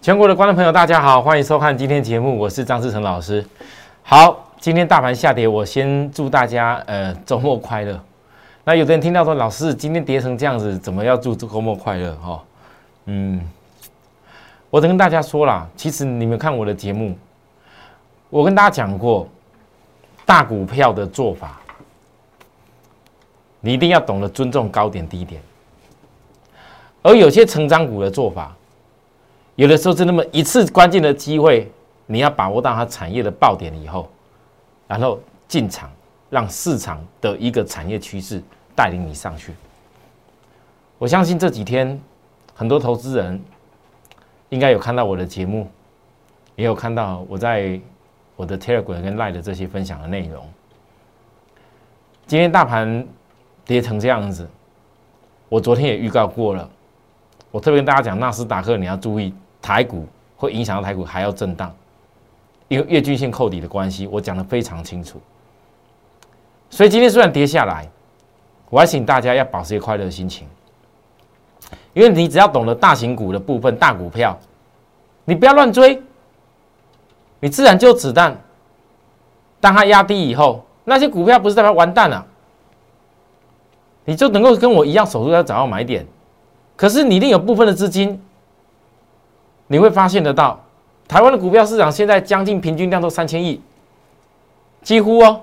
全国的观众朋友，大家好，欢迎收看今天节目，我是张志成老师。好，今天大盘下跌，我先祝大家呃周末快乐。那有的人听到说，老师今天跌成这样子，怎么要祝周末快乐？哈，嗯，我跟大家说了，其实你们看我的节目，我跟大家讲过，大股票的做法，你一定要懂得尊重高点低点。而有些成长股的做法，有的时候是那么一次关键的机会，你要把握到它产业的爆点以后，然后进场，让市场的一个产业趋势带领你上去。我相信这几天很多投资人应该有看到我的节目，也有看到我在我的 Telegram 跟 Line 的这些分享的内容。今天大盘跌成这样子，我昨天也预告过了。我特别跟大家讲，纳斯达克你要注意，台股会影响到台股还要震荡，因为月均线扣底的关系，我讲的非常清楚。所以今天虽然跌下来，我还请大家要保持一个快乐的心情，因为你只要懂得大型股的部分，大股票，你不要乱追，你自然就子弹。当它压低以后，那些股票不是代表完蛋了，你就能够跟我一样，守住要找到买点。可是你一定有部分的资金，你会发现得到，台湾的股票市场现在将近平均量都三千亿，几乎哦。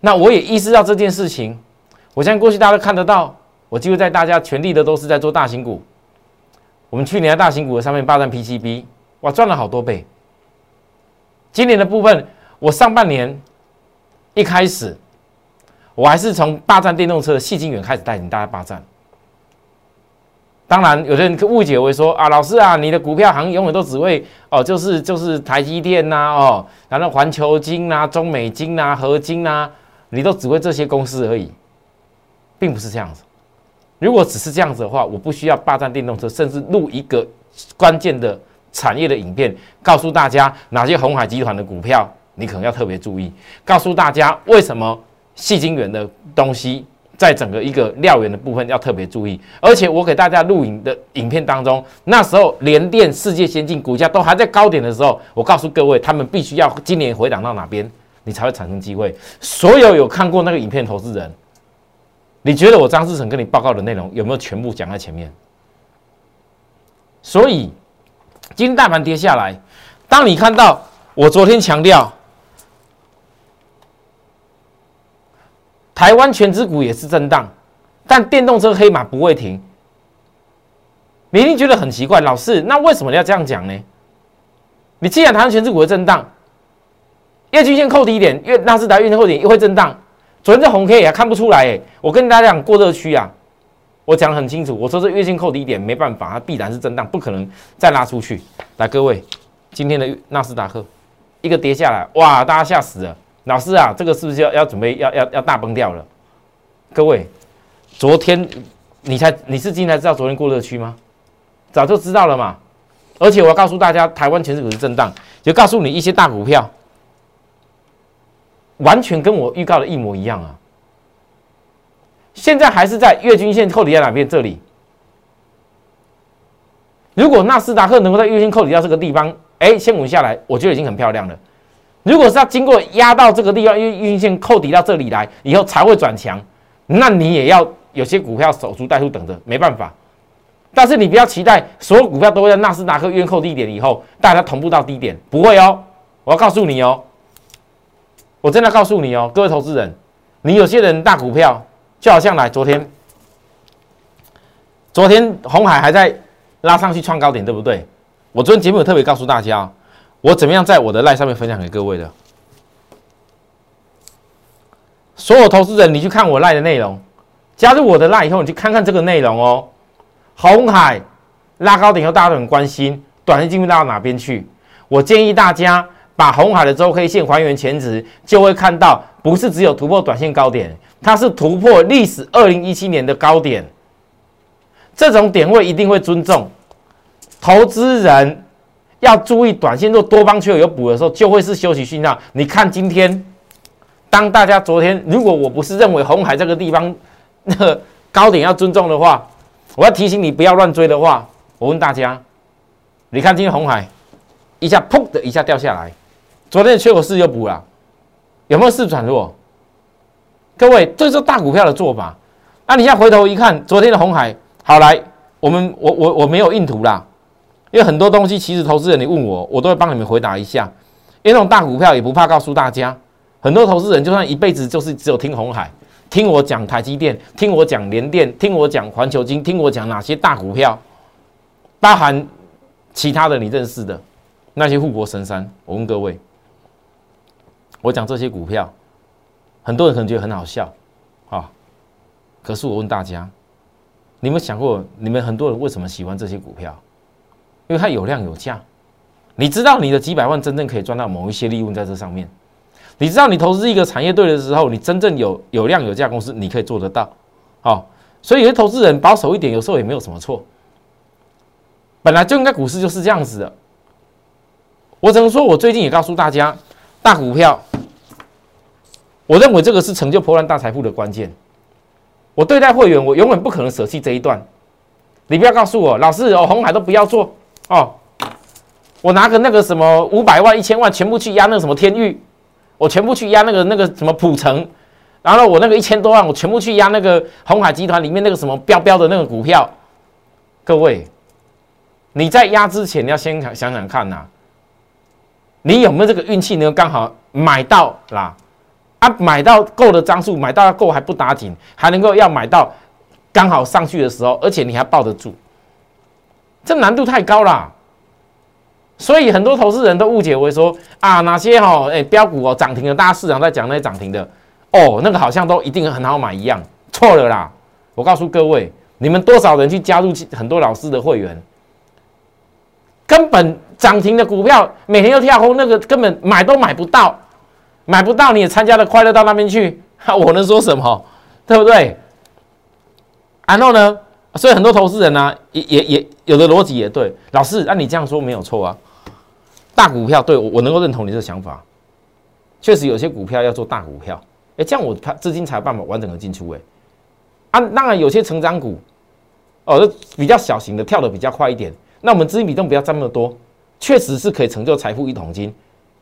那我也意识到这件事情，我相信过去大家都看得到，我几乎在大家全力的都是在做大型股。我们去年在大型股的上面霸占 PCB，哇，赚了好多倍。今年的部分，我上半年一开始，我还是从霸占电动车的细晶圆开始带领大家霸占。当然，有的人误解为说啊，老师啊，你的股票行永远都只会哦，就是就是台积电呐，哦，然后环球金呐、中美金呐、合金呐，你都只会这些公司而已，并不是这样子。如果只是这样子的话，我不需要霸占电动车，甚至录一个关键的产业的影片，告诉大家哪些红海集团的股票你可能要特别注意，告诉大家为什么细晶圆的东西。在整个一个料源的部分要特别注意，而且我给大家录影的影片当中，那时候联电、世界先进股价都还在高点的时候，我告诉各位，他们必须要今年回档到哪边，你才会产生机会。所有有看过那个影片投资人，你觉得我张志成跟你报告的内容有没有全部讲在前面？所以今天大盘跌下来，当你看到我昨天强调。台湾全指股也是震荡，但电动车黑马不会停。你一定觉得很奇怪，老师，那为什么要这样讲呢？你既然台湾全指股会震荡，月均线扣低点，月纳斯达月线扣底又会震荡。昨天这红 K 也看不出来，哎，我跟大家讲过热区啊，我讲的很清楚，我说这月线扣低点没办法，它必然是震荡，不可能再拉出去。来，各位，今天的纳斯达克一个跌下来，哇，大家吓死了。老师啊，这个是不是要要准备要要要大崩掉了？各位，昨天你才你是今天才知道昨天过热区吗？早就知道了嘛。而且我要告诉大家，台湾全市股是震荡，就告诉你一些大股票，完全跟我预告的一模一样啊。现在还是在月均线扣底在哪边？这里。如果纳斯达克能够在月均扣底到这个地方，哎，先稳下来，我觉得已经很漂亮了。如果是要经过压到这个地方，因为运线扣底到这里来以后才会转强，那你也要有些股票守株待兔等着，没办法。但是你不要期待所有股票都会在纳斯达克月扣低点以后，大家同步到低点，不会哦。我要告诉你哦，我真的告诉你哦，各位投资人，你有些人大股票就好像来昨天，昨天红海还在拉上去创高点，对不对？我昨天节目有特别告诉大家。我怎么样在我的赖上面分享给各位的？所有投资人，你去看我赖的内容，加入我的赖以后，你去看看这个内容哦。红海拉高点以后，大家都很关心，短线进入到哪边去？我建议大家把红海的周 K 线还原前值，就会看到，不是只有突破短线高点，它是突破历史二零一七年的高点。这种点位一定会尊重投资人。要注意，短线做多方缺口有补的时候，就会是休息讯号。你看今天，当大家昨天，如果我不是认为红海这个地方那个高点要尊重的话，我要提醒你不要乱追的话，我问大家，你看今天红海一下砰的一下掉下来，昨天的缺口势又补了，有没有势转弱？各位，这是大股票的做法。那你现在回头一看，昨天的红海，好来，我们我我我没有印图啦，因为很多东西其实投资人你问我，我都会帮你们回答一下。因为那种大股票也不怕告诉大家，很多投资人就算一辈子就是只有听红海，听我讲台积电，听我讲联电，听我讲环球金，听我讲哪些大股票，包含其他的你认识的那些护国神山。我问各位，我讲这些股票。很多人可能觉得很好笑，啊，可是我问大家，你们想过，你们很多人为什么喜欢这些股票？因为它有量有价。你知道你的几百万真正可以赚到某一些利润在这上面。你知道你投资一个产业对的时候，你真正有有量有价公司，你可以做得到。好，所以有些投资人保守一点，有时候也没有什么错。本来就应该股市就是这样子的。我只能说，我最近也告诉大家，大股票。我认为这个是成就破烂大财富的关键。我对待会员，我永远不可能舍弃这一段。你不要告诉我，老师哦，红海都不要做哦。我拿个那个什么五百万、一千万，全部去压那个什么天域，我全部去压那个那个什么普城，然后我那个一千多万，我全部去压那个红海集团里面那个什么标标的那个股票。各位，你在压之前，你要先想想看呐，你有没有这个运气能刚好买到啦？啊买到够的张数，买到够还不打紧，还能够要买到刚好上去的时候，而且你还抱得住，这难度太高了。所以很多投资人都误解为说啊，哪些哈哎标股哦涨停的，大家市场在讲那些涨停的哦，那个好像都一定很好买一样，错了啦。我告诉各位，你们多少人去加入很多老师的会员，根本涨停的股票每天都跳空，那个根本买都买不到。买不到你也参加了快乐到那边去，我能说什么？对不对？然后呢？所以很多投资人呢，也也也有的逻辑也对。老师，那你这样说没有错啊。大股票对我我能够认同你这个想法，确实有些股票要做大股票，哎，这样我资金才有办法完整的进出。哎，啊，当然有些成长股，哦，比较小型的跳的比较快一点，那我们资金比重不要占那么多，确实是可以成就财富一桶金。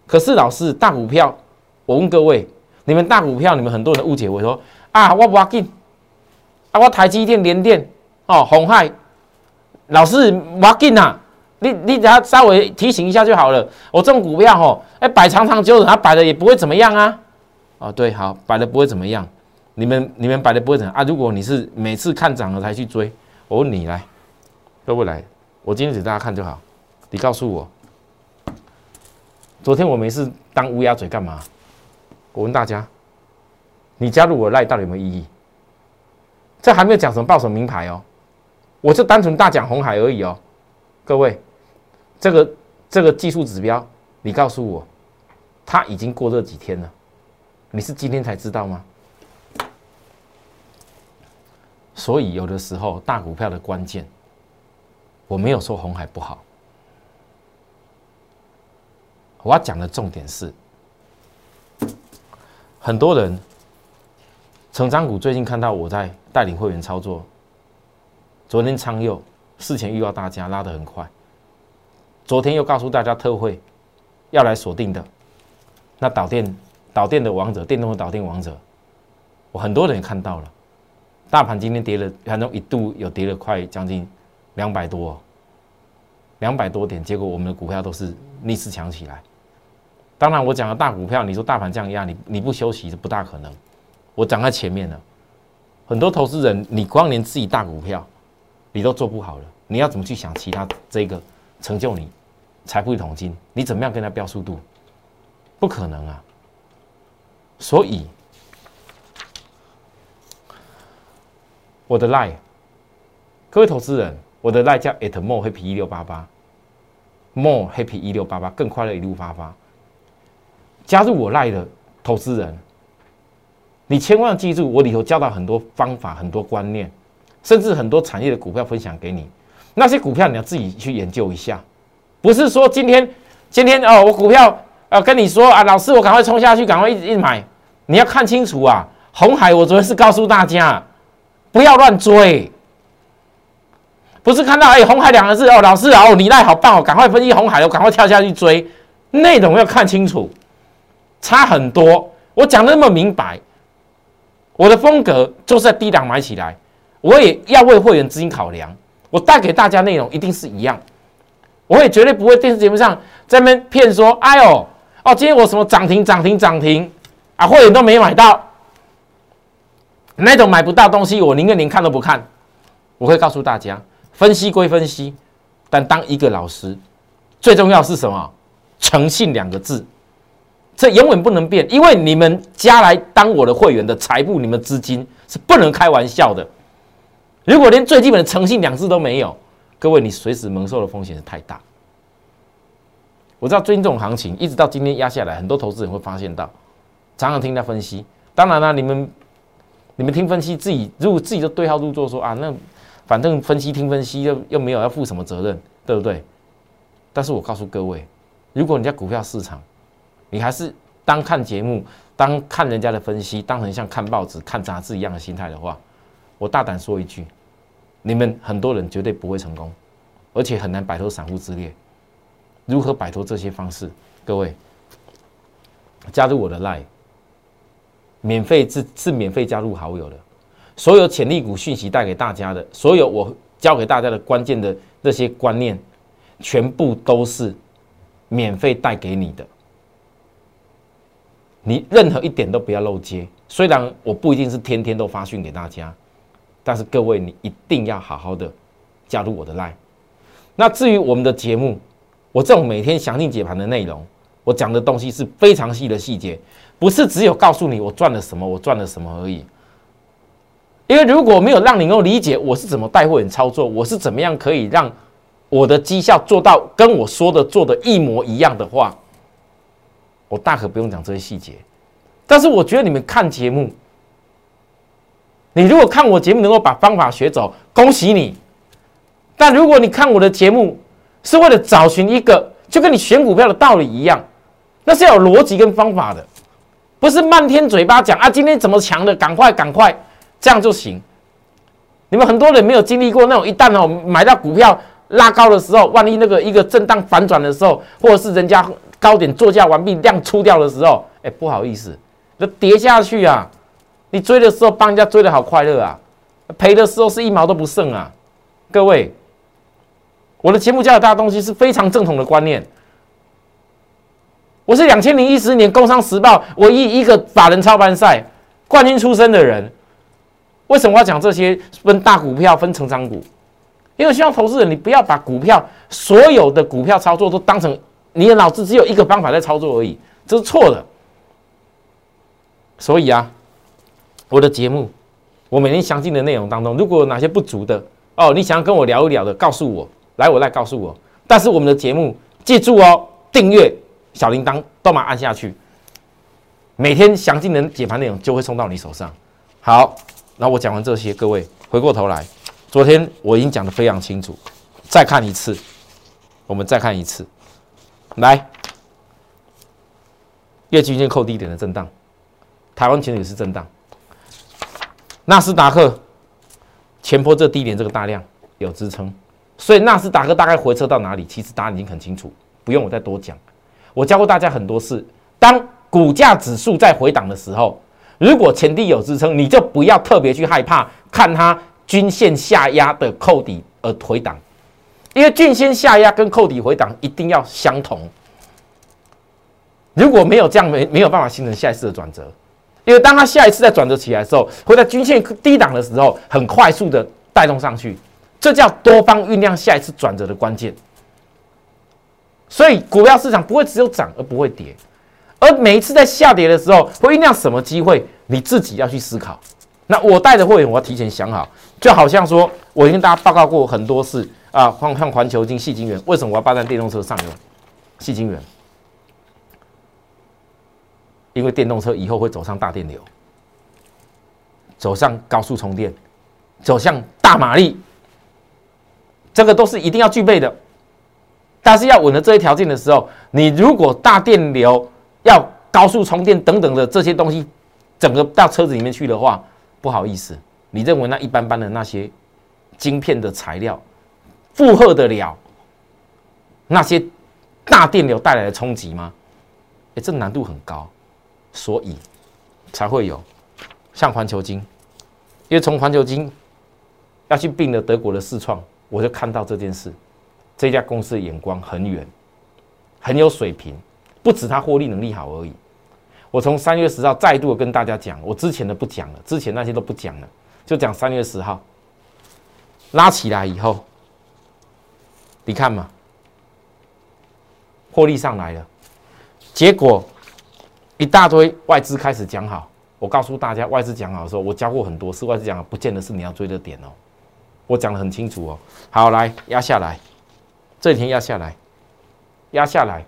可是老师，大股票。我问各位，你们大股票，你们很多人误解我说啊，我不要紧，啊，我台积电、联电哦，红海，老师我要紧呐，你你只要稍微提醒一下就好了。我这种股票吼，哎，摆长长久久，它摆的也不会怎么样啊。哦，对，好，摆的不会怎么样。你们你们摆的不会怎样啊？如果你是每次看涨了才去追，我问你来，各位来，我今天给大家看就好。你告诉我，昨天我没事当乌鸦嘴干嘛？我问大家，你加入我赖到底有没有意义？这还没有讲什么报什么名牌哦，我就单纯大讲红海而已哦。各位，这个这个技术指标，你告诉我，它已经过热几天了？你是今天才知道吗？所以有的时候大股票的关键，我没有说红海不好，我要讲的重点是。很多人，成长股最近看到我在带领会员操作。昨天昌佑事前预告大家拉得很快，昨天又告诉大家特惠要来锁定的，那导电导电的王者，电动的导电王者，我很多人也看到了。大盘今天跌了，反正一度有跌了快将近两百多，两百多点，结果我们的股票都是逆势强起来。当然，我讲的大股票，你说大盘这样压，你你不休息是不大可能。我讲在前面了，很多投资人，你光连自己大股票，你都做不好了，你要怎么去想其他这个成就你财富一桶金？你怎么样跟他标速度？不可能啊！所以我的 lie，各位投资人，我的 lie 叫 at more happy 一六八八，more happy 一六八八，更快乐一路八八。加入我赖的投资人，你千万记住，我里头教到很多方法、很多观念，甚至很多产业的股票分享给你。那些股票你要自己去研究一下，不是说今天今天哦，我股票呃跟你说啊，老师我赶快冲下去，赶快一直一买。你要看清楚啊，红海我昨天是告诉大家，不要乱追。不是看到哎红海两个字哦，老师，哦你赖好棒哦，赶快分析红海，我赶快跳下去追，内容要看清楚，差很多。我讲的那么明白，我的风格就是在低档买起来，我也要为会员资金考量，我带给大家内容一定是一样，我也绝对不会电视节目上在那边骗说，哎呦哦，今天我什么涨停涨停涨停啊，会员都没买到。那种买不到东西，我宁愿连看都不看。我会告诉大家，分析归分析，但当一个老师，最重要是什么？诚信两个字，这永远不能变。因为你们将来当我的会员的财富，你们资金是不能开玩笑的。如果连最基本的诚信两字都没有，各位，你随时蒙受的风险是太大。我知道最近这种行情，一直到今天压下来，很多投资人会发现到，常常听他分析。当然了，你们。你们听分析，自己如果自己就对号入座说啊，那反正分析听分析又又没有要负什么责任，对不对？但是我告诉各位，如果你在股票市场，你还是当看节目、当看人家的分析，当成像看报纸、看杂志一样的心态的话，我大胆说一句，你们很多人绝对不会成功，而且很难摆脱散户之列。如何摆脱这些方式？各位加入我的 line。免费是是免费加入好友的，所有潜力股讯息带给大家的，所有我教给大家的关键的那些观念，全部都是免费带给你的。你任何一点都不要漏接。虽然我不一定是天天都发讯给大家，但是各位你一定要好好的加入我的 line。那至于我们的节目，我这种每天详尽解盘的内容，我讲的东西是非常细的细节。不是只有告诉你我赚了什么，我赚了什么而已。因为如果没有让你能够理解我是怎么带货员操作，我是怎么样可以让我的绩效做到跟我说的做的一模一样的话，我大可不用讲这些细节。但是我觉得你们看节目，你如果看我节目能够把方法学走，恭喜你。但如果你看我的节目是为了找寻一个就跟你选股票的道理一样，那是要有逻辑跟方法的。不是漫天嘴巴讲啊，今天怎么强的，赶快赶快，这样就行。你们很多人没有经历过那种，一旦哦买到股票拉高的时候，万一那个一个震荡反转的时候，或者是人家高点做价完毕量出掉的时候，哎，不好意思，就跌下去啊。你追的时候帮人家追的好快乐啊，赔的时候是一毛都不剩啊。各位，我的节目教的大东西是非常正统的观念。我是两千零一十年《工商时报》唯一一个法人操盘赛冠军出身的人。为什么要讲这些分大股票、分成长股？因为希望投资人你不要把股票所有的股票操作都当成你的脑子只有一个方法在操作而已，这是错的。所以啊，我的节目，我每天详尽的内容当中，如果有哪些不足的哦，你想要跟我聊一聊的，告诉我，来我来告诉我。但是我们的节目，记住哦，订阅。小铃铛都马按下去，每天详尽的解盘内容就会送到你手上。好，那我讲完这些，各位回过头来，昨天我已经讲的非常清楚，再看一次，我们再看一次，来，月均线扣低点的震荡，台湾前也是震荡，纳斯达克前坡这低点这个大量有支撑，所以纳斯达克大概回撤到哪里，其实答案已经很清楚，不用我再多讲。我教过大家很多次，当股价指数在回档的时候，如果前低有支撑，你就不要特别去害怕看它均线下压的扣底而回档，因为均线下压跟扣底回档一定要相同。如果没有这样，没没有办法形成下一次的转折，因为当它下一次再转折起来的时候，会在均线低档的时候很快速的带动上去，这叫多方酝酿下一次转折的关键。所以股票市场不会只有涨而不会跌，而每一次在下跌的时候会酝酿什么机会，你自己要去思考。那我带的会员，我要提前想好，就好像说我跟大家报告过很多次啊，像像环球金、细晶元，为什么我要霸占电动车上游？细晶元，因为电动车以后会走上大电流，走上高速充电，走向大马力，这个都是一定要具备的。但是要稳的这些条件的时候，你如果大电流要高速充电等等的这些东西，整个到车子里面去的话，不好意思，你认为那一般般的那些晶片的材料负荷得了那些大电流带来的冲击吗？哎，这难度很高，所以才会有像环球金，因为从环球金要去并了德国的四创，我就看到这件事，这家公司的眼光很远，很有水平，不止它获利能力好而已。我从三月十号再度跟大家讲，我之前的不讲了，之前那些都不讲了，就讲三月十号拉起来以后，你看嘛，获利上来了。结果一大堆外资开始讲好，我告诉大家，外资讲好的时候，我教过很多次，外资讲好不见得是你要追的点哦，我讲的很清楚哦。好，来压下来，这几天压下来，压下来，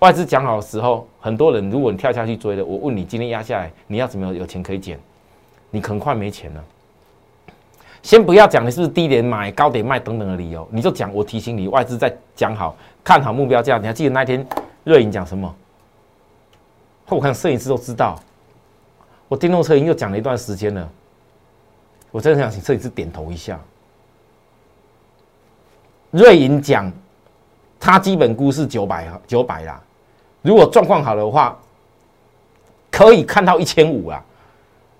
外资讲好的时候，很多人如果你跳下去追的，我问你今天压下来，你要怎么有钱可以减？你很快没钱了。先不要讲你是不是低点买、高点卖等等的理由，你就讲我提醒你，外资在讲好看好目标价，你还记得那天瑞银讲什么？我看摄影师都知道，我电动车已经又讲了一段时间了。我真的想请摄影师点头一下。瑞银讲，它基本估是九百九百啦。如果状况好的话，可以看到一千五啊！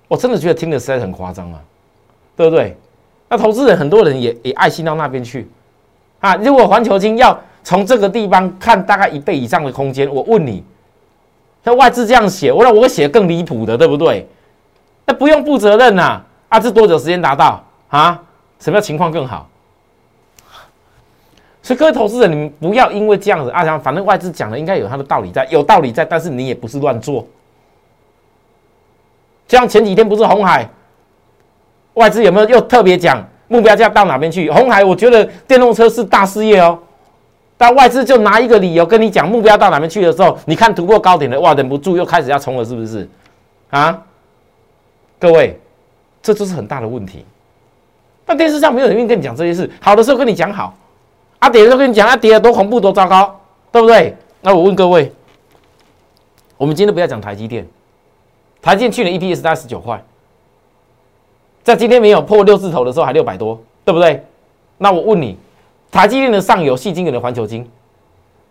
我真的觉得听的实在很夸张啊，对不对？那投资人很多人也也爱心到那边去啊。如果环球金要从这个地方看大概一倍以上的空间，我问你。那外资这样写，我让我写更离谱的，对不对？那不用负责任呐！啊，这多久时间达到啊？什么样情况更好？所以各位投资人，你们不要因为这样子啊，反正外资讲的应该有他的道理在，有道理在，但是你也不是乱做。就像前几天不是红海，外资有没有又特别讲目标价到哪边去？红海，我觉得电动车是大事业哦。但外资就拿一个理由跟你讲目标到哪边去的时候，你看突破高点的哇，忍不住又开始要冲了，是不是？啊，各位，这就是很大的问题。但电视上没有人愿意跟你讲这些事，好的时候跟你讲好，啊跌的时候跟你讲啊跌的多恐怖多糟糕，对不对？那我问各位，我们今天不要讲台积电，台积电去年 EPS 大概十九块，在今天没有破六字头的时候还六百多，对不对？那我问你。台积电的上游，细晶圆的环球晶，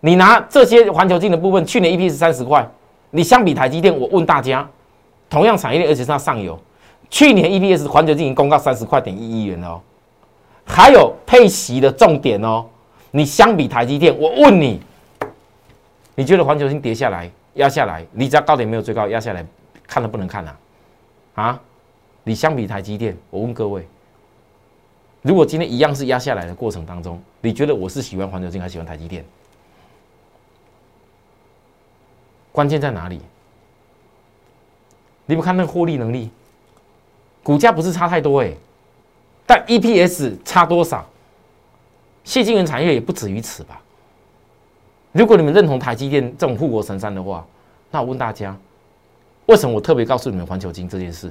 你拿这些环球晶的部分，去年 EP 是三十块，你相比台积电，我问大家，同样产业链，而且是它上游，去年 EPS 环球晶已经公告三十块点一亿元哦，还有配息的重点哦，你相比台积电，我问你，你觉得环球晶跌下来压下来，你只要高点没有最高压下来，看都不能看啊，啊，你相比台积电，我问各位。如果今天一样是压下来的过程当中，你觉得我是喜欢环球金还是喜欢台积电？关键在哪里？你们看那个获利能力，股价不是差太多哎，但 EPS 差多少？谢金元产业也不止于此吧？如果你们认同台积电这种护国神山的话，那我问大家，为什么我特别告诉你们环球金这件事？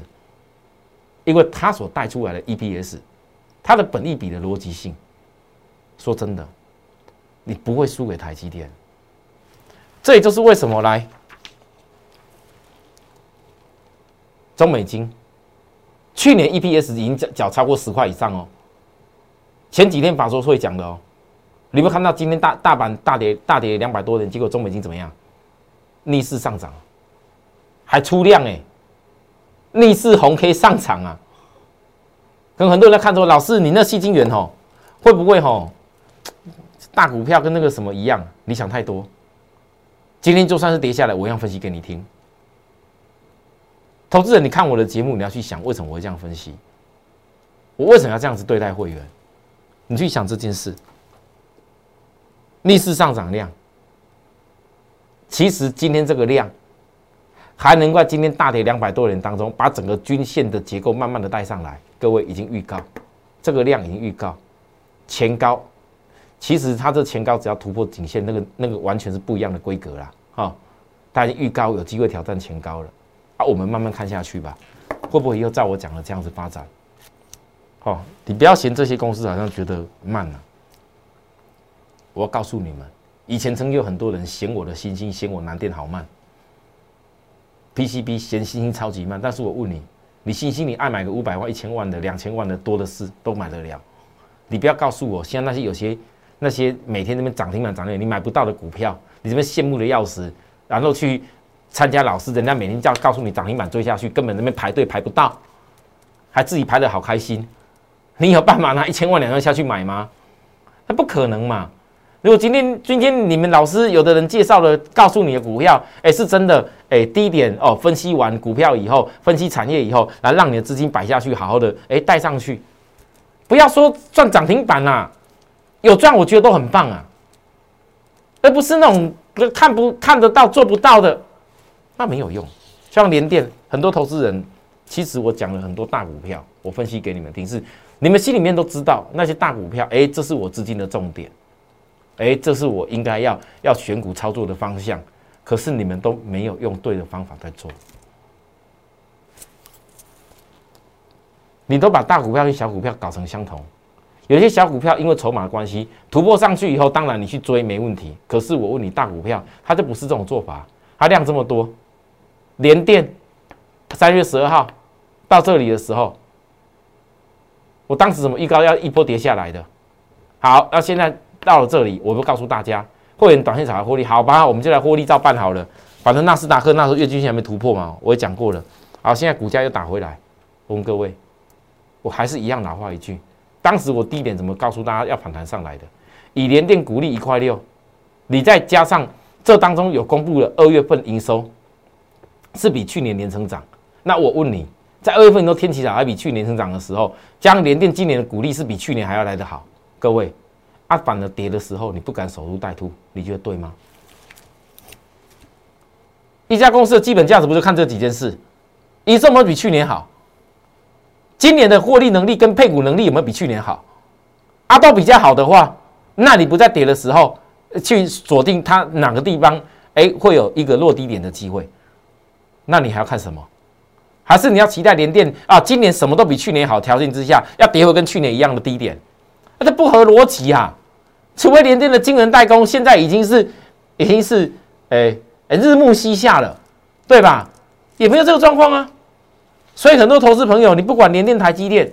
因为它所带出来的 EPS。它的本益比的逻辑性，说真的，你不会输给台积电。这也就是为什么来中美金去年 EPS 已经缴超过十块以上哦。前几天法说会讲的哦，你们看到今天大大盘大跌大跌两百多点，结果中美金怎么样？逆势上涨，还出量哎，逆势红 K 上涨啊！跟很多人在看说，老师，你那细晶圆吼，会不会吼大股票跟那个什么一样？你想太多。今天就算是跌下来，我一样分析给你听。投资人，你看我的节目，你要去想为什么我会这样分析，我为什么要这样子对待会员？你去想这件事。逆势上涨量，其实今天这个量，还能在今天大跌两百多人当中，把整个均线的结构慢慢的带上来。各位已经预告，这个量已经预告前高，其实它这前高只要突破颈线，那个那个完全是不一样的规格啦。哈，大家预告有机会挑战前高了啊，我们慢慢看下去吧，会不会又照我讲的这样子发展？哦，你不要嫌这些公司好像觉得慢了，我要告诉你们，以前曾经有很多人嫌我的星星，嫌我南电好慢，PCB 嫌星星超级慢，但是我问你。你信心，你爱买个五百万、一千万的、两千万的多的是，都买得了。你不要告诉我，现在那些有些那些每天那边涨停板涨停你买不到的股票，你这边羡慕的要死，然后去参加老师，人家每天叫告诉你涨停板追下去，根本那边排队排不到，还自己排的好开心。你有办法拿一千万两万下去买吗？那不可能嘛！如果今天今天你们老师有的人介绍了，告诉你的股票，哎，是真的，哎，低点哦，分析完股票以后，分析产业以后，来让你的资金摆下去，好好的，哎，带上去，不要说赚涨停板啦，有赚我觉得都很棒啊，而不是那种看不看得到做不到的，那没有用。像联电，很多投资人，其实我讲了很多大股票，我分析给你们听是。你们心里面都知道那些大股票，哎，这是我资金的重点，哎，这是我应该要要选股操作的方向。可是你们都没有用对的方法在做，你都把大股票跟小股票搞成相同。有些小股票因为筹码关系突破上去以后，当然你去追没问题。可是我问你，大股票它就不是这种做法，它量这么多，连电三月十二号到这里的时候。我当时怎么预告要一波跌下来的？好，那现在到了这里，我都告诉大家，会员短线炒的获利，好吧，我们就来获利照办好了。反正纳斯达克那时候月均线还没突破嘛，我也讲过了。好，现在股价又打回来，我问各位，我还是一样老话一句，当时我低点怎么告诉大家要反弹上来的？以联电股利一块六，你再加上这当中有公布了二月份营收是比去年年成长，那我问你。在二月份都天气好，还比去年成长的时候，将联电今年的股利是比去年还要来得好。各位，啊，反而跌的时候你不敢守株待兔，你觉得对吗？一家公司的基本价值不就看这几件事？营收有没有比去年好？今年的获利能力跟配股能力有没有比去年好？啊，都比较好的话，那你不在跌的时候去锁定它哪个地方，哎，会有一个落低点的机会？那你还要看什么？还是你要期待联电啊？今年什么都比去年好，条件之下要跌回跟去年一样的低点，那这不合逻辑啊！除非联电的晶圆代工现在已经是已经是诶诶日暮西下了，对吧？也没有这个状况啊。所以很多投资朋友，你不管联电、台积电，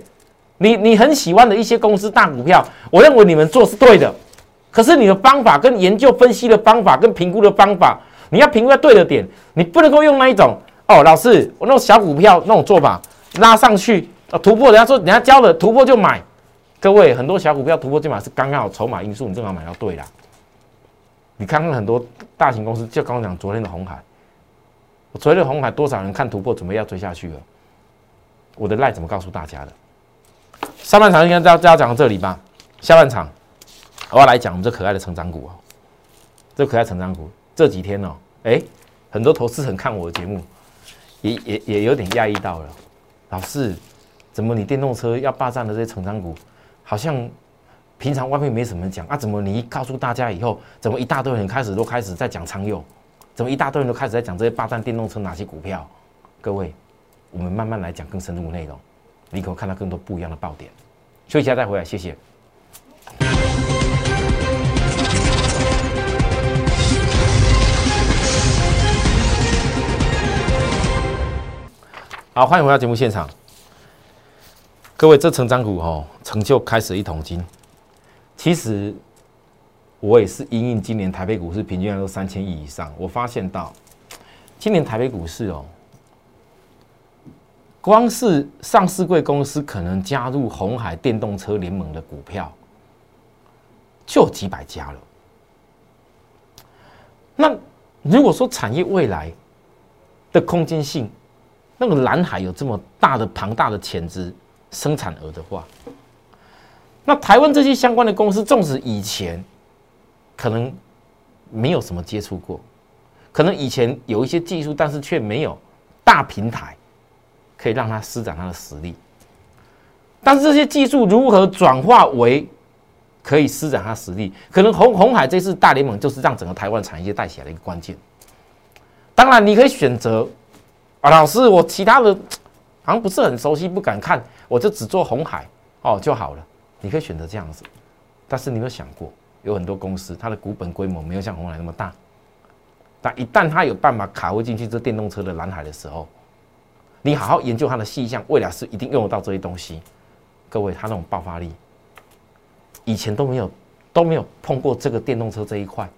你你很喜欢的一些公司大股票，我认为你们做是对的。可是你的方法跟研究分析的方法跟评估的方法，你要评估对的点，你不能够用那一种。哦，老师，我那种小股票那种做法拉上去啊，突破，人家说人家交了突破就买。各位，很多小股票突破就买是刚刚好筹码因素，你正好买到对啦。你看看很多大型公司，就刚刚讲昨天的红海，我昨天的红海多少人看突破准备要追下去了？我的赖怎么告诉大家的？上半场应该大家讲到这里吧？下半场我要来讲我们这可爱的成长股哦，这可爱成长股这几天哦，哎，很多投资人看我的节目。也也也有点压抑到了，老师，怎么你电动车要霸占的这些成长股，好像平常外面没什么讲啊？怎么你一告诉大家以后，怎么一大堆人开始都开始在讲昌佑？怎么一大堆人都开始在讲这些霸占电动车哪些股票？各位，我们慢慢来讲更深入的内容，你可看到更多不一样的爆点。休息一下再回来，谢谢。好，欢迎回到节目现场。各位，这成长股哦，成就开始一桶金。其实我也是因应今年台北股市平均都三千亿以上，我发现到今年台北股市哦，光是上市贵公司可能加入红海电动车联盟的股票就几百家了。那如果说产业未来的空间性，那个蓝海有这么大的庞大的潜质生产额的话，那台湾这些相关的公司，纵使以前可能没有什么接触过，可能以前有一些技术，但是却没有大平台可以让它施展它的实力。但是这些技术如何转化为可以施展它实力？可能红红海这次大联盟就是让整个台湾产业带起来的一个关键。当然，你可以选择。啊，老师，我其他的好像不是很熟悉，不敢看，我就只做红海哦就好了。你可以选择这样子，但是你有想过，有很多公司它的股本规模没有像红海那么大，但一旦它有办法卡位进去这电动车的蓝海的时候，你好好研究它的细项，未来是一定用得到这些东西。各位，它那种爆发力，以前都没有都没有碰过这个电动车这一块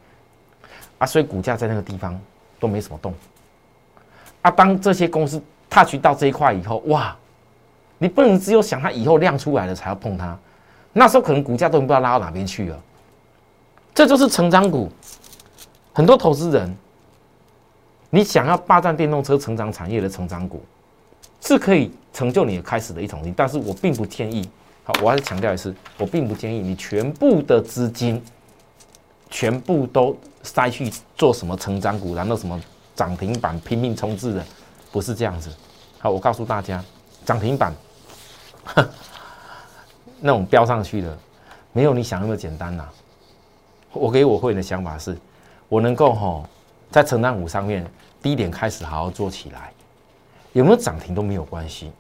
啊，所以股价在那个地方都没什么动。啊，当这些公司 touch 到这一块以后，哇，你不能只有想它以后量出来了才要碰它，那时候可能股价都不知道拉到哪边去了。这就是成长股，很多投资人，你想要霸占电动车成长产业的成长股。是可以成就你开始的一桶金，但是我并不建议。好，我还是强调一次，我并不建议你全部的资金全部都塞去做什么成长股，然后什么涨停板拼命冲刺的，不是这样子。好，我告诉大家，涨停板 那种飙上去的，没有你想那么简单呐。我给我会员的想法是，我能够吼在成长股上面低点开始好好做起来。有没有涨停都没有关系，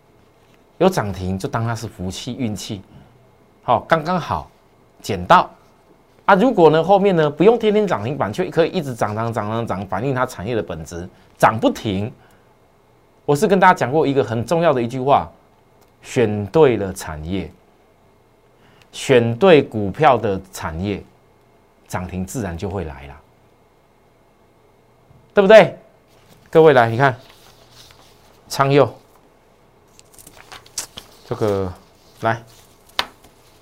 有涨停就当它是福气运气，好，刚刚好捡到啊！如果呢后面呢不用天天涨停板，却可以一直涨涨涨涨涨，反映它产业的本质，涨不停。我是跟大家讲过一个很重要的一句话：选对了产业，选对股票的产业，涨停自然就会来了，对不对？各位来，你看。昌佑，这个来，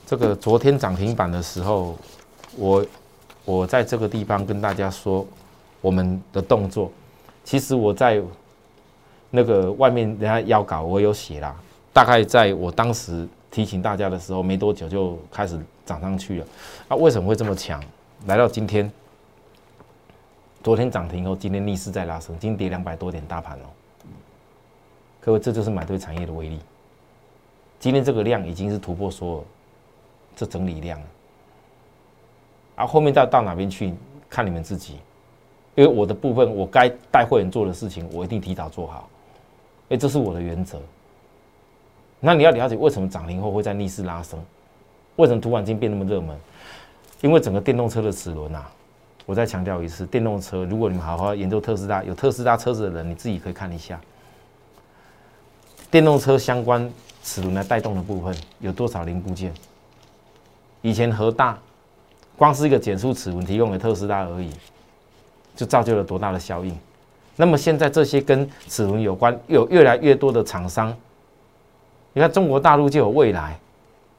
这个昨天涨停板的时候，我我在这个地方跟大家说我们的动作。其实我在那个外面人家要稿，我有写啦。大概在我当时提醒大家的时候，没多久就开始涨上去了。啊，为什么会这么强？来到今天，昨天涨停后，今天逆势在拉升，今天跌两百多点大盘哦。各位，这就是买对产业的威力。今天这个量已经是突破所有这整理量了，而后面到到哪边去，看你们自己。因为我的部分，我该带会员做的事情，我一定提早做好。哎，这是我的原则。那你要了解为什么涨停后会在逆势拉升？为什么突然间变那么热门？因为整个电动车的齿轮啊，我再强调一次，电动车，如果你们好好研究特斯拉，有特斯拉车子的人，你自己可以看一下。电动车相关齿轮来带动的部分有多少零部件？以前核大光是一个减速齿轮提供给特斯拉而已，就造就了多大的效应？那么现在这些跟齿轮有关，有越来越多的厂商。你看中国大陆就有未来，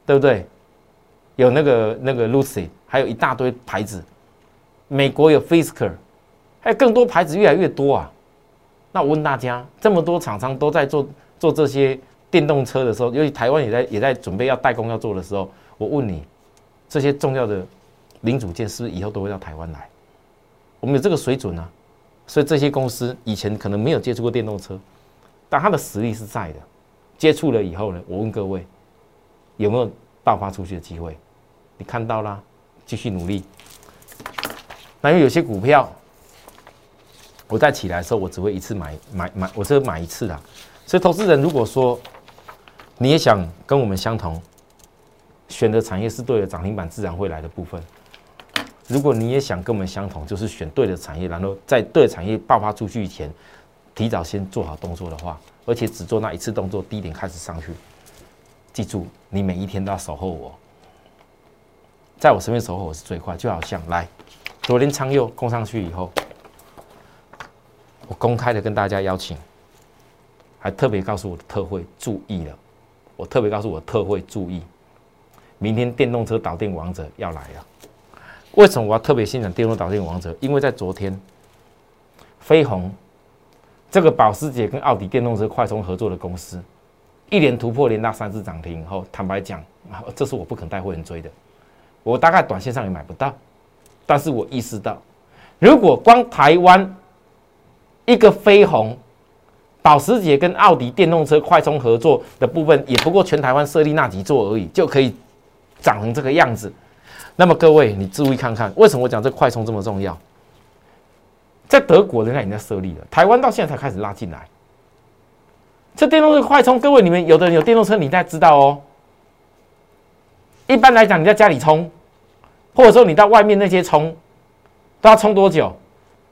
对不对？有那个那个 Lucy，还有一大堆牌子。美国有 Fisker，还有更多牌子越来越多啊。那我问大家，这么多厂商都在做。做这些电动车的时候，尤其台湾也在也在准备要代工要做的时候，我问你，这些重要的零组件是不是以后都会到台湾来？我们有这个水准啊，所以这些公司以前可能没有接触过电动车，但它的实力是在的。接触了以后呢，我问各位，有没有爆发出去的机会？你看到啦，继续努力。那因为有些股票，我在起来的时候，我只会一次买买买，我只买一次的。所以，投资人如果说你也想跟我们相同，选的产业是对的，涨停板自然会来的部分。如果你也想跟我们相同，就是选对的产业，然后在对产业爆发出去以前，提早先做好动作的话，而且只做那一次动作，低点开始上去。记住，你每一天都要守候我，在我身边守候我是最快。就好像来，昨天昌佑攻上去以后，我公开的跟大家邀请。还特别告诉我的特惠注意了，我特别告诉我特惠注意，明天电动车导电王者要来了。为什么我要特别欣赏电动导电王者？因为在昨天，飞鸿这个保时捷跟奥迪电动车快充合作的公司，一连突破连拉三次涨停后，坦白讲，这是我不肯带会员追的。我大概短线上也买不到，但是我意识到，如果光台湾一个飞鸿。保时捷跟奥迪电动车快充合作的部分，也不过全台湾设立那几座而已，就可以长成这个样子。那么各位，你注意看看，为什么我讲这快充这么重要？在德国人家已经设立了，台湾到现在才开始拉进来。这电动车快充，各位你们有的有电动车，你应该知道哦。一般来讲，你在家里充，或者说你到外面那些充，都要充多久？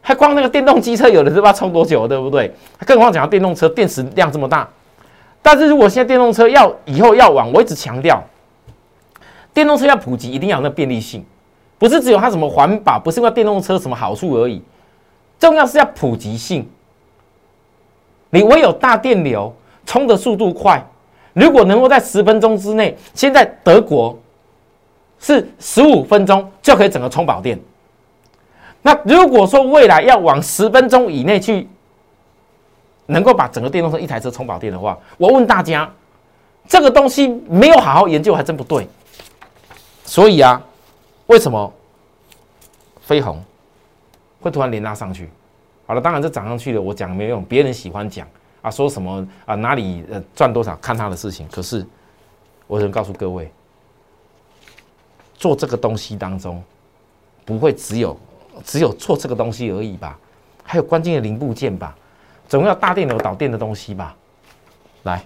还光那个电动机车，有的是不知道充多久，对不对？更何况讲到电动车，电池量这么大。但是如果现在电动车要以后要往，我一直强调，电动车要普及，一定要有那便利性，不是只有它什么环保，不是因为电动车什么好处而已，重要是要普及性。你唯有大电流，充的速度快，如果能够在十分钟之内，现在德国是十五分钟就可以整个充饱电。那如果说未来要往十分钟以内去，能够把整个电动车一台车充饱电的话，我问大家，这个东西没有好好研究还真不对。所以啊，为什么飞鸿会突然连拉上去？好了，当然这涨上去了，我讲没有用，别人喜欢讲啊，说什么啊哪里呃赚多少看他的事情。可是我能告诉各位，做这个东西当中不会只有只有做这个东西而已吧？还有关键的零部件吧？总要大电流导电的东西吧？来，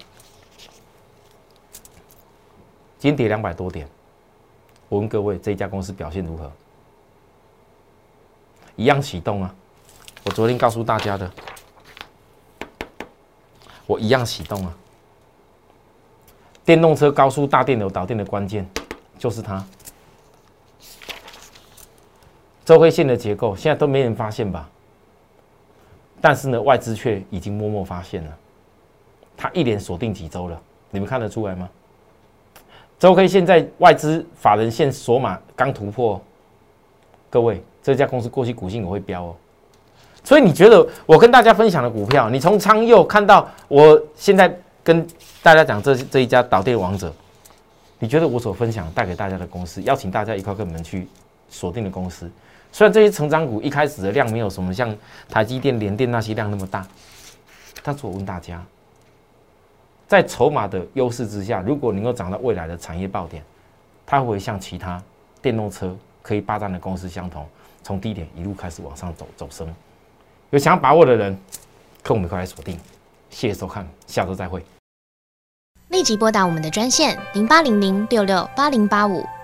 今天跌两百多点，我问各位这家公司表现如何？一样启动啊！我昨天告诉大家的，我一样启动啊！电动车高速大电流导电的关键就是它。周黑线的结构现在都没人发现吧？但是呢，外资却已经默默发现了。它一连锁定几周了，你们看得出来吗？周黑现在外资法人线锁码刚突破，各位，这家公司过去股性我会飙哦。所以你觉得我跟大家分享的股票，你从昌佑看到我现在跟大家讲这这一家导电王者，你觉得我所分享带给大家的公司，邀请大家一块跟我们去锁定的公司，虽然这些成长股一开始的量没有什么像台积电、联电那些量那么大，但是我问大家，在筹码的优势之下，如果能够涨到未来的产业爆点，它会像其他电动车可以霸占的公司相同，从低点一路开始往上走走升。有想要把握的人，跟我们一块来锁定。谢谢收看，下周再会。立即拨打我们的专线零八零零六六八零八五